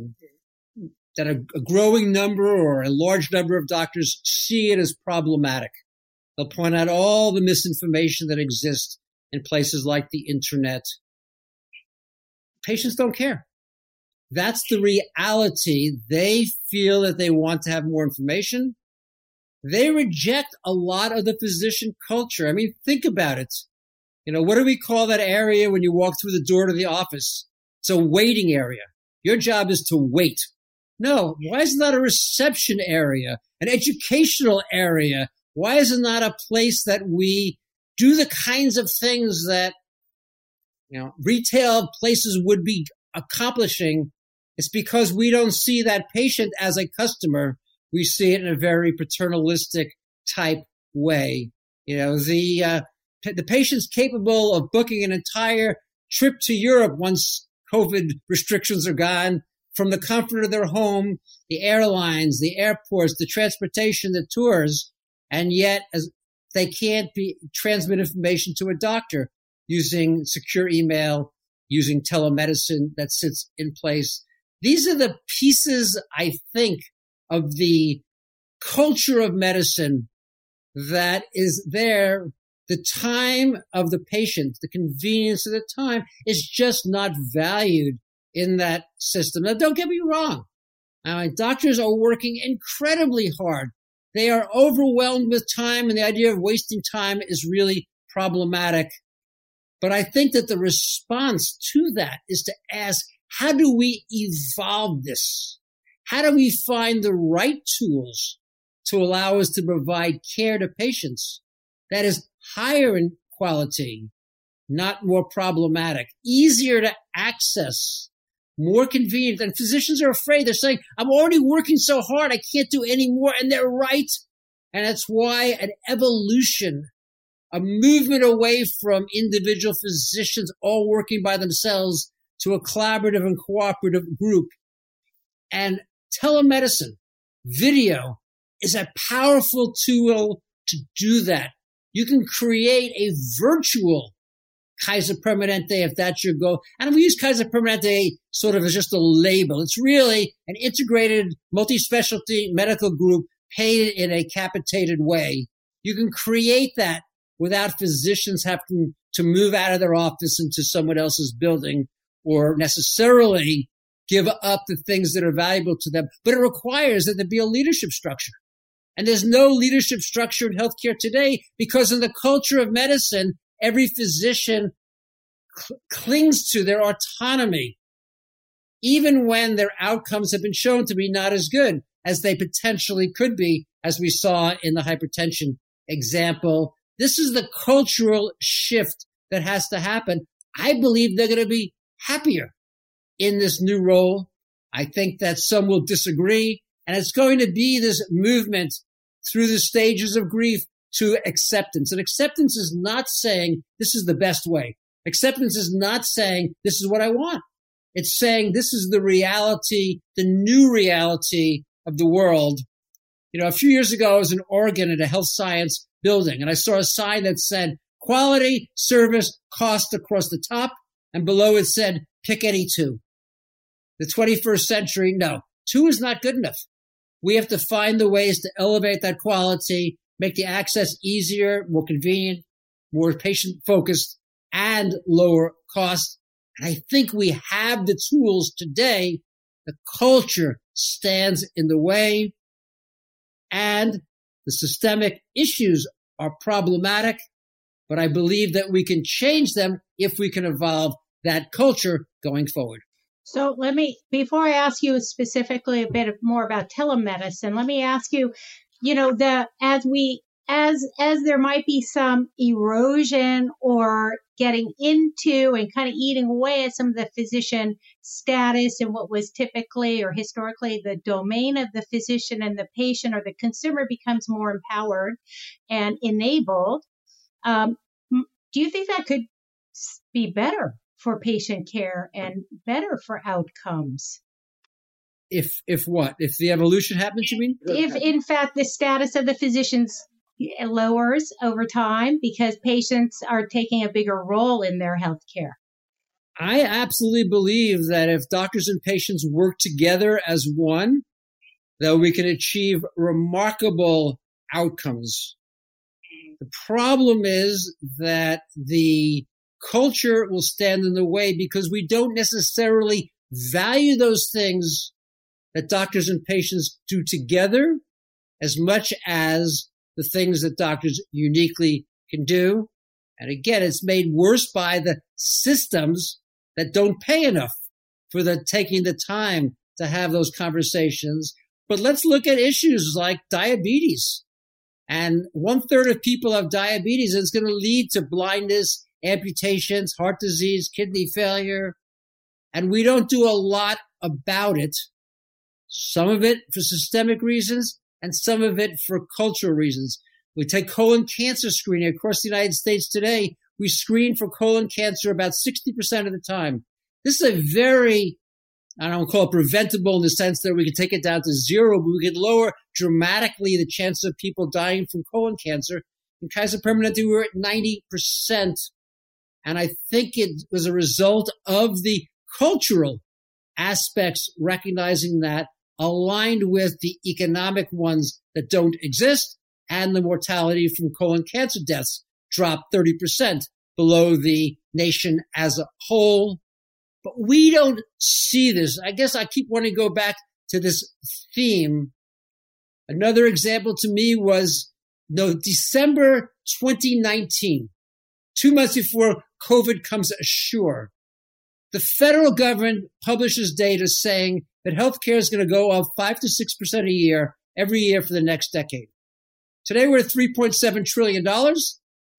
Speaker 3: that a, a growing number or a large number of doctors see it as problematic. They'll point out all the misinformation that exists in places like the internet. Patients don't care. That's the reality. They feel that they want to have more information they reject a lot of the physician culture. I mean, think about it. You know, what do we call that area when you walk through the door to the office? It's a waiting area. Your job is to wait. No, why is it not a reception area, an educational area? Why is it not a place that we do the kinds of things that, you know, retail places would be accomplishing? It's because we don't see that patient as a customer we see it in a very paternalistic type way. You know, the uh, the patient's capable of booking an entire trip to Europe once COVID restrictions are gone from the comfort of their home, the airlines, the airports, the transportation, the tours, and yet as they can't be transmit information to a doctor using secure email, using telemedicine that sits in place. These are the pieces I think of the culture of medicine that is there. The time of the patient, the convenience of the time is just not valued in that system. Now, don't get me wrong. Mean, doctors are working incredibly hard. They are overwhelmed with time, and the idea of wasting time is really problematic. But I think that the response to that is to ask, how do we evolve this? How do we find the right tools to allow us to provide care to patients that is higher in quality, not more problematic, easier to access, more convenient? And physicians are afraid. They're saying, I'm already working so hard, I can't do any more. And they're right. And that's why an evolution, a movement away from individual physicians all working by themselves to a collaborative and cooperative group and telemedicine, video is a powerful tool to do that. You can create a virtual Kaiser Permanente if that's your goal. And we use Kaiser Permanente sort of as just a label. It's really an integrated multi-specialty medical group paid in a capitated way. You can create that without physicians having to move out of their office into someone else's building or necessarily give up the things that are valuable to them, but it requires that there be a leadership structure. And there's no leadership structure in healthcare today because in the culture of medicine, every physician cl- clings to their autonomy, even when their outcomes have been shown to be not as good as they potentially could be, as we saw in the hypertension example. This is the cultural shift that has to happen. I believe they're going to be happier in this new role. I think that some will disagree. And it's going to be this movement through the stages of grief to acceptance. And acceptance is not saying this is the best way. Acceptance is not saying this is what I want. It's saying this is the reality, the new reality of the world. You know, a few years ago, I was in Oregon at a health science building and I saw a sign that said quality, service, cost across the top. And below it said pick any two. The 21st century, no, two is not good enough. We have to find the ways to elevate that quality, make the access easier, more convenient, more patient focused, and lower cost. And I think we have the tools today. The culture stands in the way and the systemic issues are problematic, but I believe that we can change them if we can evolve that culture going forward.
Speaker 2: So let me, before I ask you specifically a bit more about telemedicine, let me ask you, you know, the, as we, as, as there might be some erosion or getting into and kind of eating away at some of the physician status and what was typically or historically the domain of the physician and the patient or the consumer becomes more empowered and enabled. Um, do you think that could be better for patient care and better for outcomes.
Speaker 3: If if what? If the evolution happens, you mean?
Speaker 2: If in fact the status of the physicians lowers over time because patients are taking a bigger role in their health care.
Speaker 3: I absolutely believe that if doctors and patients work together as one, that we can achieve remarkable outcomes. Mm-hmm. The problem is that the culture will stand in the way because we don't necessarily value those things that doctors and patients do together as much as the things that doctors uniquely can do. And again, it's made worse by the systems that don't pay enough for the taking the time to have those conversations. But let's look at issues like diabetes. And one third of people have diabetes and it's going to lead to blindness amputations, heart disease, kidney failure. And we don't do a lot about it. Some of it for systemic reasons and some of it for cultural reasons. We take colon cancer screening across the United States today. We screen for colon cancer about 60% of the time. This is a very, I don't call it preventable in the sense that we can take it down to zero, but we can lower dramatically the chance of people dying from colon cancer. In Kaiser Permanente, we were at 90% and I think it was a result of the cultural aspects, recognizing that aligned with the economic ones that don't exist and the mortality from colon cancer deaths dropped 30% below the nation as a whole. But we don't see this. I guess I keep wanting to go back to this theme. Another example to me was no December 2019 two months before COVID comes ashore, the federal government publishes data saying that healthcare is going to go up 5 to 6% a year every year for the next decade. Today we're at $3.7 trillion.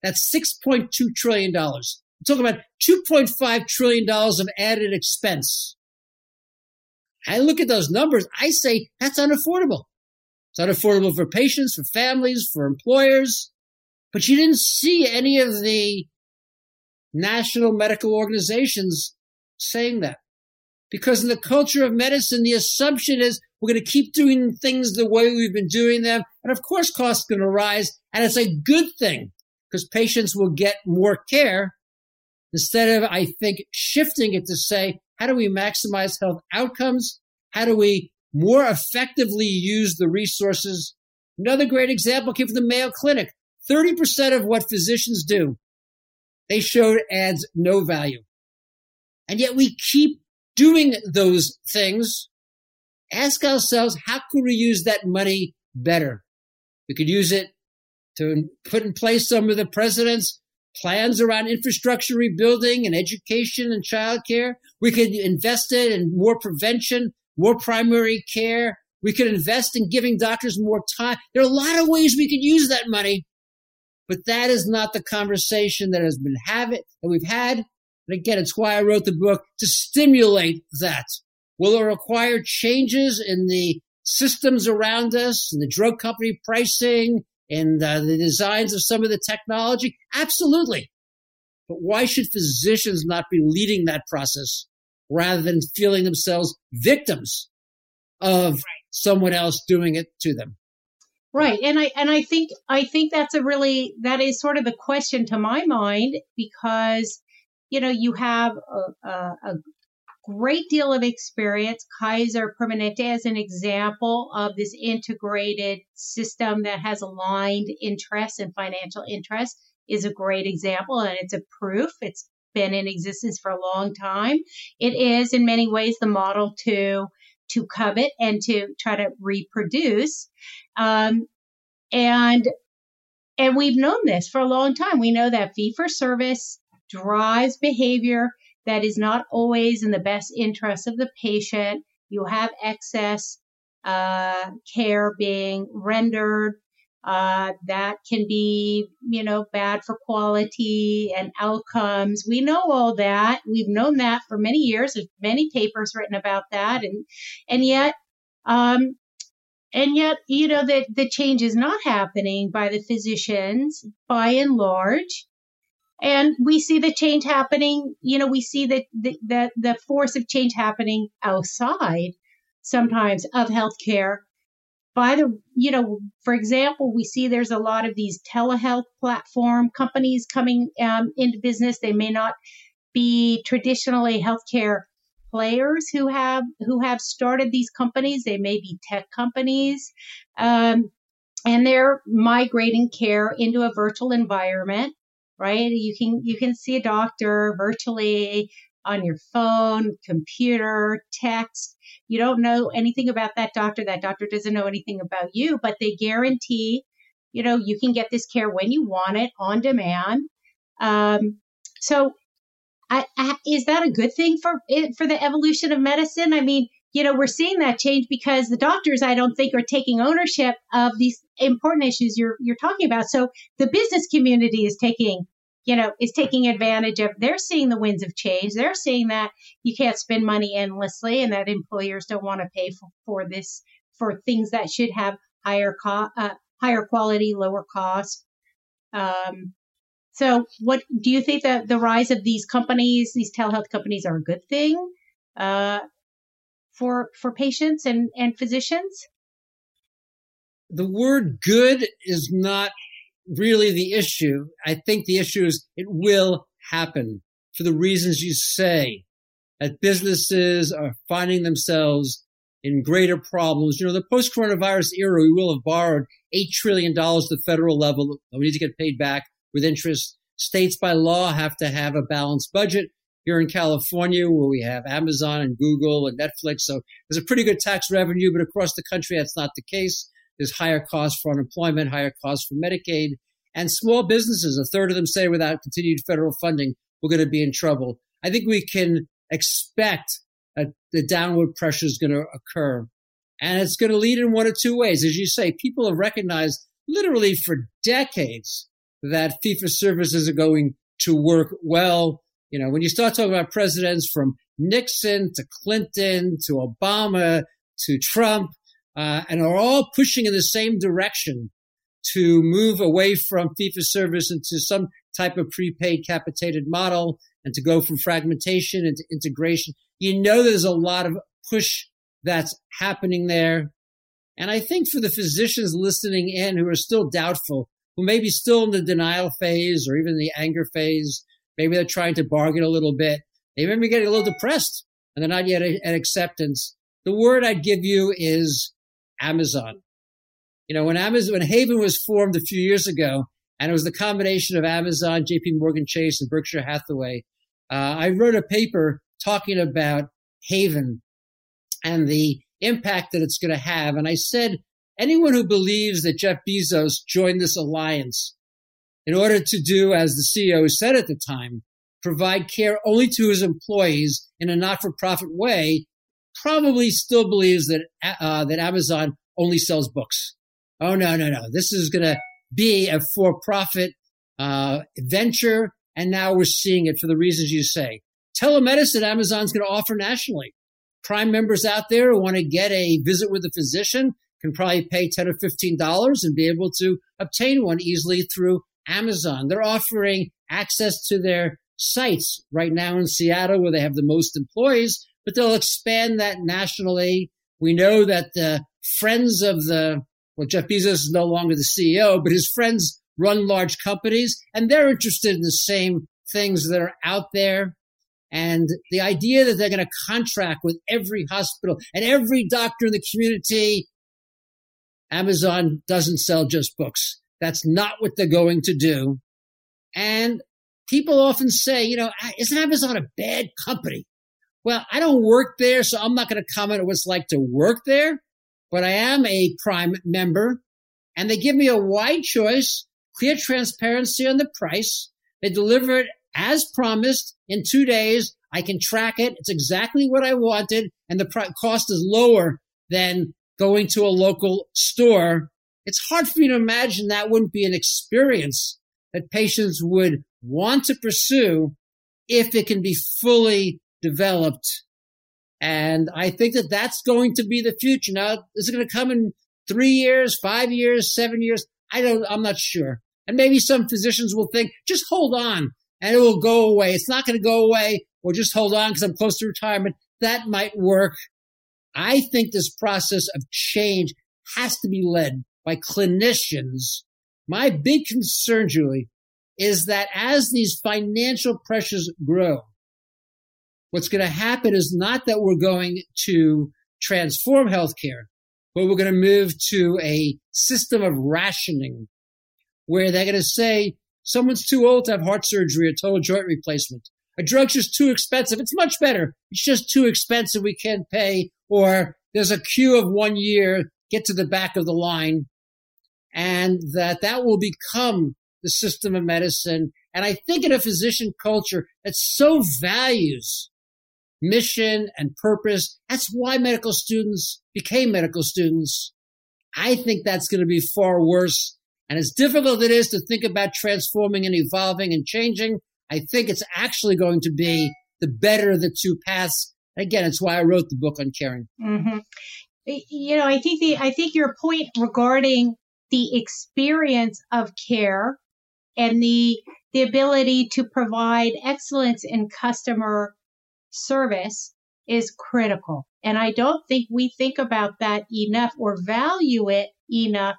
Speaker 3: That's $6.2 trillion. We're talking about $2.5 trillion of added expense. I look at those numbers, I say that's unaffordable. It's unaffordable for patients, for families, for employers. But you didn't see any of the national medical organizations saying that. Because in the culture of medicine, the assumption is we're going to keep doing things the way we've been doing them. And of course, costs are going to rise. And it's a good thing because patients will get more care instead of, I think, shifting it to say, how do we maximize health outcomes? How do we more effectively use the resources? Another great example came from the Mayo Clinic. 30% of what physicians do, they showed adds no value. And yet we keep doing those things. Ask ourselves, how could we use that money better? We could use it to put in place some of the president's plans around infrastructure rebuilding and education and childcare. We could invest it in more prevention, more primary care. We could invest in giving doctors more time. There are a lot of ways we could use that money, but that is not the conversation that has been having that we've had. And again, it's why I wrote the book to stimulate that. Will it require changes in the systems around us, in the drug company pricing, and uh, the designs of some of the technology? Absolutely. But why should physicians not be leading that process rather than feeling themselves victims of right. someone else doing it to them?
Speaker 2: Right. And I and I think I think that's a really that is sort of the question to my mind because you know you have a, a, a great deal of experience. Kaiser Permanente as an example of this integrated system that has aligned interests and financial interests is a great example and it's a proof. It's been in existence for a long time. It is in many ways the model to to covet and to try to reproduce. Um, and and we've known this for a long time. We know that fee for service drives behavior that is not always in the best interest of the patient. You have excess uh, care being rendered. Uh, that can be, you know, bad for quality and outcomes. We know all that. We've known that for many years. There's many papers written about that, and and yet, um, and yet, you know, that the change is not happening by the physicians by and large. And we see the change happening you know we see that the, the, the force of change happening outside sometimes of healthcare. By the you know for example we see there's a lot of these telehealth platform companies coming um, into business. They may not be traditionally healthcare players who have who have started these companies they may be tech companies um, and they're migrating care into a virtual environment right? You can you can see a doctor virtually on your phone, computer, text. You don't know anything about that doctor. That doctor doesn't know anything about you, but they guarantee, you know, you can get this care when you want it on demand. Um, so, I, I, is that a good thing for for the evolution of medicine? I mean, you know, we're seeing that change because the doctors, I don't think, are taking ownership of these important issues you're you're talking about. So the business community is taking, you know, is taking advantage of. They're seeing the winds of change. They're seeing that you can't spend money endlessly, and that employers don't want to pay for, for this for things that should have higher co- uh, higher quality, lower cost. Um, so, what do you think that the rise of these companies, these telehealth companies, are a good thing? Uh, for for patients and and physicians?
Speaker 3: The word good is not really the issue. I think the issue is it will happen for the reasons you say that businesses are finding themselves in greater problems. You know, the post coronavirus era, we will have borrowed $8 trillion at the federal level. We need to get paid back with interest. States by law have to have a balanced budget here in California where we have Amazon and Google and Netflix. So there's a pretty good tax revenue, but across the country, that's not the case. There's higher costs for unemployment, higher costs for Medicaid. And small businesses, a third of them say without continued federal funding, we're going to be in trouble. I think we can expect that the downward pressure is going to occur. And it's going to lead in one of two ways. As you say, people have recognized literally for decades that fee for services are going to work well you know, when you start talking about presidents from Nixon to Clinton to Obama to Trump, uh, and are all pushing in the same direction to move away from fee for service into some type of prepaid capitated model and to go from fragmentation into integration. You know, there's a lot of push that's happening there. And I think for the physicians listening in who are still doubtful, who may be still in the denial phase or even the anger phase, Maybe they're trying to bargain a little bit. They may be getting a little depressed and they're not yet at acceptance. The word I'd give you is Amazon. You know, when Amazon, when Haven was formed a few years ago, and it was the combination of Amazon, JP Morgan Chase, and Berkshire Hathaway, uh, I wrote a paper talking about Haven and the impact that it's going to have. And I said, anyone who believes that Jeff Bezos joined this alliance in order to do, as the CEO said at the time, provide care only to his employees in a not-for-profit way, probably still believes that uh, that Amazon only sells books. Oh no, no, no! This is going to be a for-profit uh, venture, and now we're seeing it for the reasons you say. Telemedicine, Amazon's going to offer nationally. Prime members out there who want to get a visit with a physician can probably pay ten or fifteen dollars and be able to obtain one easily through Amazon. They're offering access to their sites right now in Seattle where they have the most employees, but they'll expand that nationally. We know that the friends of the, well, Jeff Bezos is no longer the CEO, but his friends run large companies and they're interested in the same things that are out there. And the idea that they're going to contract with every hospital and every doctor in the community, Amazon doesn't sell just books. That's not what they're going to do. And people often say, you know, isn't Amazon a bad company? Well, I don't work there, so I'm not going to comment on what it's like to work there, but I am a Prime member and they give me a wide choice, clear transparency on the price. They deliver it as promised in two days. I can track it. It's exactly what I wanted and the cost is lower than going to a local store. It's hard for me to imagine that wouldn't be an experience that patients would want to pursue if it can be fully developed. And I think that that's going to be the future. Now, is it going to come in three years, five years, seven years? I don't, I'm not sure. And maybe some physicians will think, just hold on and it will go away. It's not going to go away or just hold on because I'm close to retirement. That might work. I think this process of change has to be led by clinicians. My big concern, Julie, is that as these financial pressures grow, what's going to happen is not that we're going to transform healthcare, but we're going to move to a system of rationing where they're going to say someone's too old to have heart surgery or total joint replacement. A drug's just too expensive. It's much better. It's just too expensive. We can't pay. Or there's a queue of one year. Get to the back of the line. And that that will become the system of medicine. And I think in a physician culture that so values mission and purpose, that's why medical students became medical students. I think that's going to be far worse. And as difficult it is to think about transforming and evolving and changing, I think it's actually going to be the better of the two paths. Again, it's why I wrote the book Uncaring.
Speaker 2: Mm-hmm. You know, I think the I think your point regarding the experience of care and the the ability to provide excellence in customer service is critical. And I don't think we think about that enough or value it enough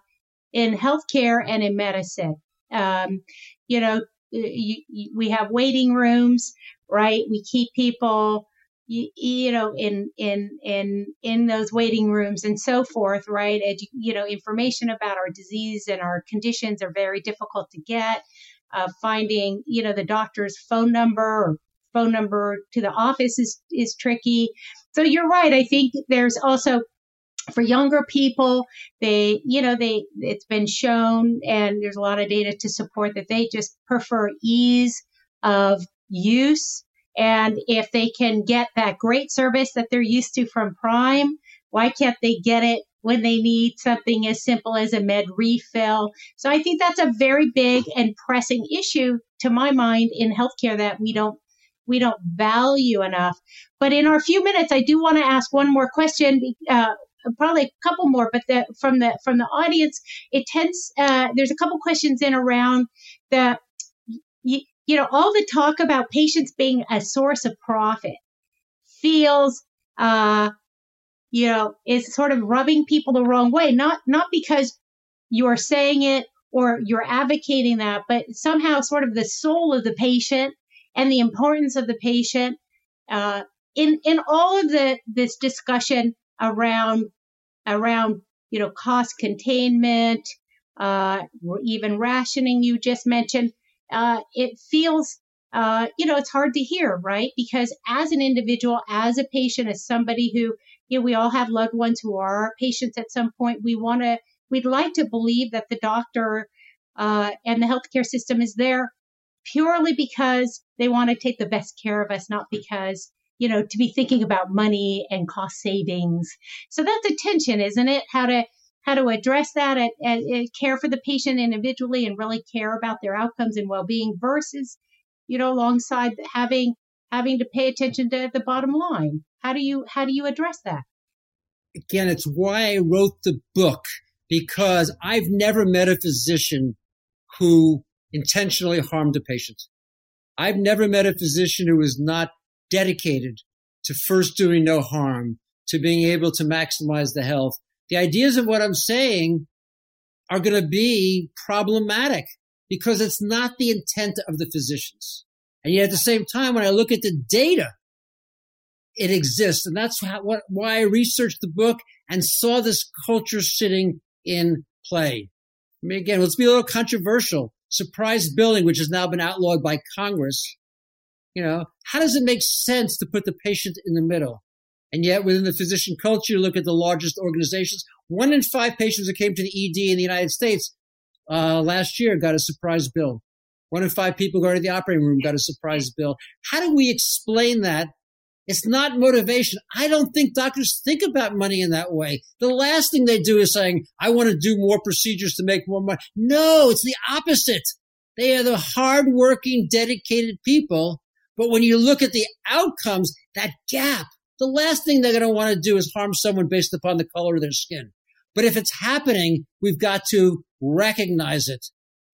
Speaker 2: in healthcare and in medicine. Um, you know, you, you, we have waiting rooms, right? We keep people, you, you, know, in in in in those waiting rooms and so forth, right? Edu- you know, information about our disease and our conditions are very difficult to get uh, finding, you know, the doctor's phone number or phone number to the office is, is tricky. So you're right. I think there's also for younger people, they, you know, they, it's been shown and there's a lot of data to support that they just prefer ease of use. And if they can get that great service that they're used to from Prime, why can't they get it when they need something as simple as a med refill. So I think that's a very big and pressing issue to my mind in healthcare that we don't we don't value enough. But in our few minutes, I do want to ask one more question. Uh, probably a couple more, but the, from the from the audience, it tends. Uh, there's a couple questions in around the you, know all the talk about patients being a source of profit feels uh, you know, is sort of rubbing people the wrong way. Not, not because you're saying it or you're advocating that, but somehow sort of the soul of the patient and the importance of the patient, uh, in, in all of the, this discussion around, around, you know, cost containment, uh, or even rationing you just mentioned, uh, it feels uh, you know, it's hard to hear, right? Because as an individual, as a patient, as somebody who you know, we all have loved ones who are patients at some point. We want to, we'd like to believe that the doctor uh, and the healthcare system is there purely because they want to take the best care of us, not because you know to be thinking about money and cost savings. So that's a tension, isn't it? How to how to address that and, care for the patient individually and really care about their outcomes and well-being versus you know alongside having having to pay attention to the bottom line. How do you how do you address that?
Speaker 3: Again it's why i wrote the book because i've never met a physician who intentionally harmed a patient. I've never met a physician who was not dedicated to first doing no harm to being able to maximize the health the ideas of what I'm saying are going to be problematic because it's not the intent of the physicians. And yet at the same time, when I look at the data, it exists. And that's how, what, why I researched the book and saw this culture sitting in play. I mean, again, let's be a little controversial. Surprise billing, which has now been outlawed by Congress. You know, how does it make sense to put the patient in the middle? And yet within the physician culture, you look at the largest organizations, one in five patients that came to the ED in the United States uh, last year got a surprise bill. One in five people going to the operating room got a surprise bill. How do we explain that? It's not motivation. I don't think doctors think about money in that way. The last thing they do is saying, I want to do more procedures to make more money. No, it's the opposite. They are the hardworking, dedicated people. But when you look at the outcomes, that gap the last thing they're going to want to do is harm someone based upon the color of their skin. But if it's happening, we've got to recognize it.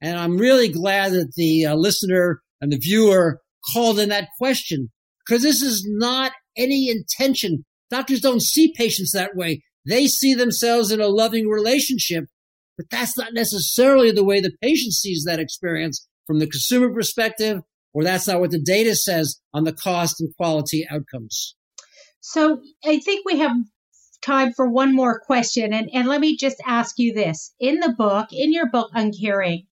Speaker 3: And I'm really glad that the uh, listener and the viewer called in that question because this is not any intention. Doctors don't see patients that way. They see themselves in a loving relationship, but that's not necessarily the way the patient sees that experience from the consumer perspective, or that's not what the data says on the cost and quality outcomes.
Speaker 2: So I think we have time for one more question. And, and let me just ask you this. In the book, in your book, Uncaring,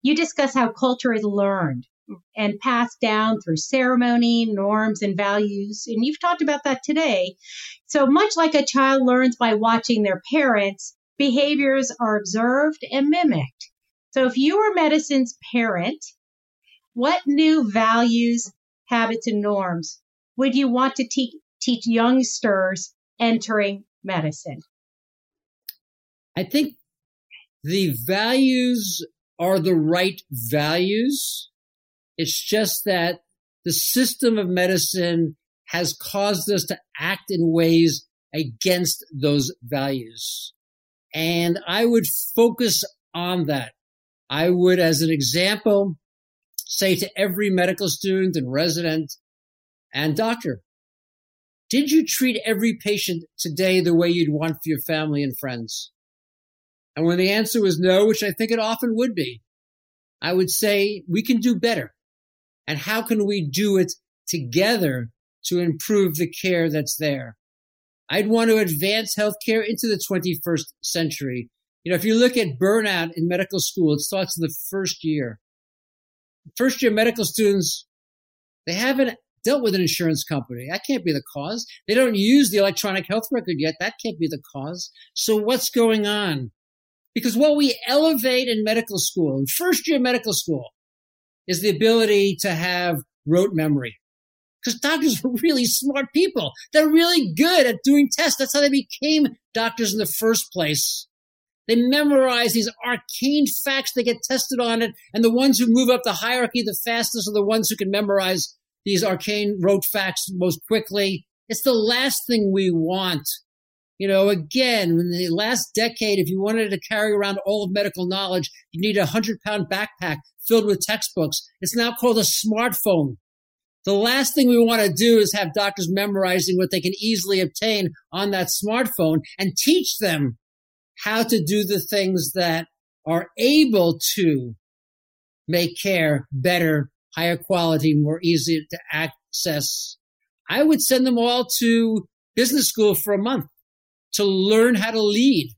Speaker 2: you discuss how culture is learned and passed down through ceremony, norms, and values. And you've talked about that today. So much like a child learns by watching their parents, behaviors are observed and mimicked. So if you were medicine's parent, what new values, habits, and norms would you want to teach teach youngsters entering medicine?
Speaker 3: I think the values are the right values. It's just that the system of medicine has caused us to act in ways against those values. And I would focus on that. I would, as an example, say to every medical student and resident and doctor, did you treat every patient today the way you'd want for your family and friends? And when the answer was no, which I think it often would be, I would say we can do better. And how can we do it together to improve the care that's there? I'd want to advance healthcare into the 21st century. You know, if you look at burnout in medical school, it starts in the first year. First year medical students, they haven't dealt with an insurance company. That can't be the cause. They don't use the electronic health record yet. That can't be the cause. So what's going on? Because what we elevate in medical school, in first year medical school, is the ability to have rote memory. Because doctors are <laughs> really smart people. They're really good at doing tests. That's how they became doctors in the first place. They memorize these arcane facts. They get tested on it. And the ones who move up the hierarchy the fastest are the ones who can memorize these arcane rote facts most quickly. It's the last thing we want. You know, again, in the last decade, if you wanted to carry around all of medical knowledge, you need a hundred pound backpack filled with textbooks. It's now called a smartphone. The last thing we want to do is have doctors memorizing what they can easily obtain on that smartphone and teach them how to do the things that are able to make care better higher quality, more easy to access. I would send them all to business school for a month to learn how to lead,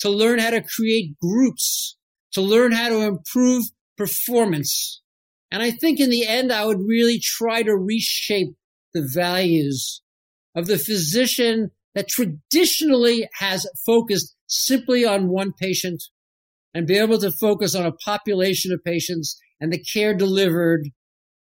Speaker 3: to learn how to create groups, to learn how to improve performance. And I think in the end, I would really try to reshape the values of the physician that traditionally has focused simply on one patient and be able to focus on a population of patients and the care delivered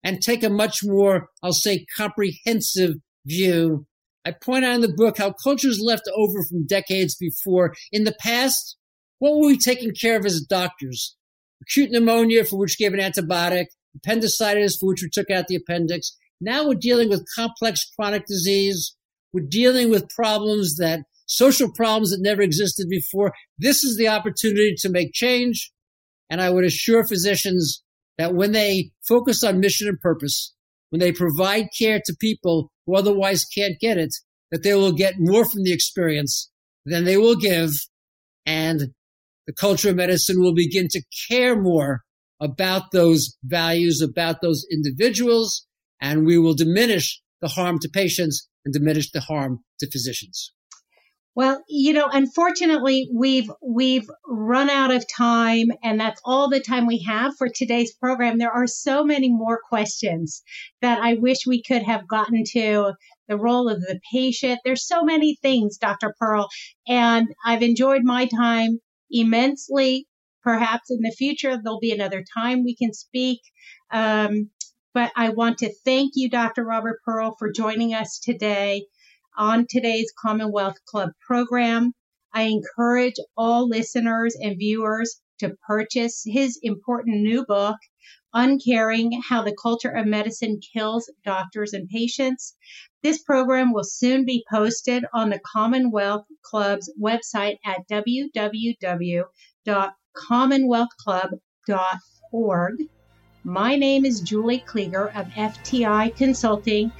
Speaker 3: and take a much more, I'll say, comprehensive view. I point out in the book how cultures left over from decades before. In the past, what were we taking care of as doctors? Acute pneumonia, for which we gave an antibiotic, appendicitis, for which we took out the appendix. Now we're dealing with complex chronic disease. We're dealing with problems that social problems that never existed before. This is the opportunity to make change. And I would assure physicians that when they focus on mission and purpose, when they provide care to people who otherwise can't get it, that they will get more from the experience than they will give. And the culture of medicine will begin to care more about those values, about those individuals, and we will diminish the harm to patients and diminish the harm to physicians.
Speaker 2: Well, you know, unfortunately, we've we've run out of time and that's all the time we have for today's program. There are so many more questions that I wish we could have gotten to the role of the patient. There's so many things, Dr. Pearl, and I've enjoyed my time immensely. Perhaps in the future there'll be another time we can speak. Um, but I want to thank you, Dr. Robert Pearl, for joining us today on today's Commonwealth Club program. I encourage all listeners and viewers to purchase his important new book, Uncaring How the Culture of Medicine Kills Doctors and Patients. This program will soon be posted on the Commonwealth Club's website at www.commonwealthclub.org. My name is Julie Kliger of FTI Consulting,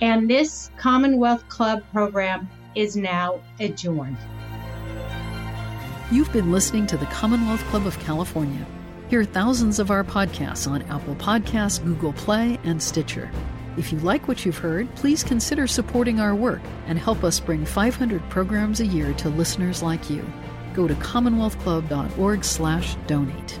Speaker 2: and this Commonwealth Club program is now adjourned.
Speaker 1: You've been listening to the Commonwealth Club of California. Hear thousands of our podcasts on Apple Podcasts, Google Play, and Stitcher. If you like what you've heard, please consider supporting our work and help us bring 500 programs a year to listeners like you. Go to commonwealthclub.org/donate.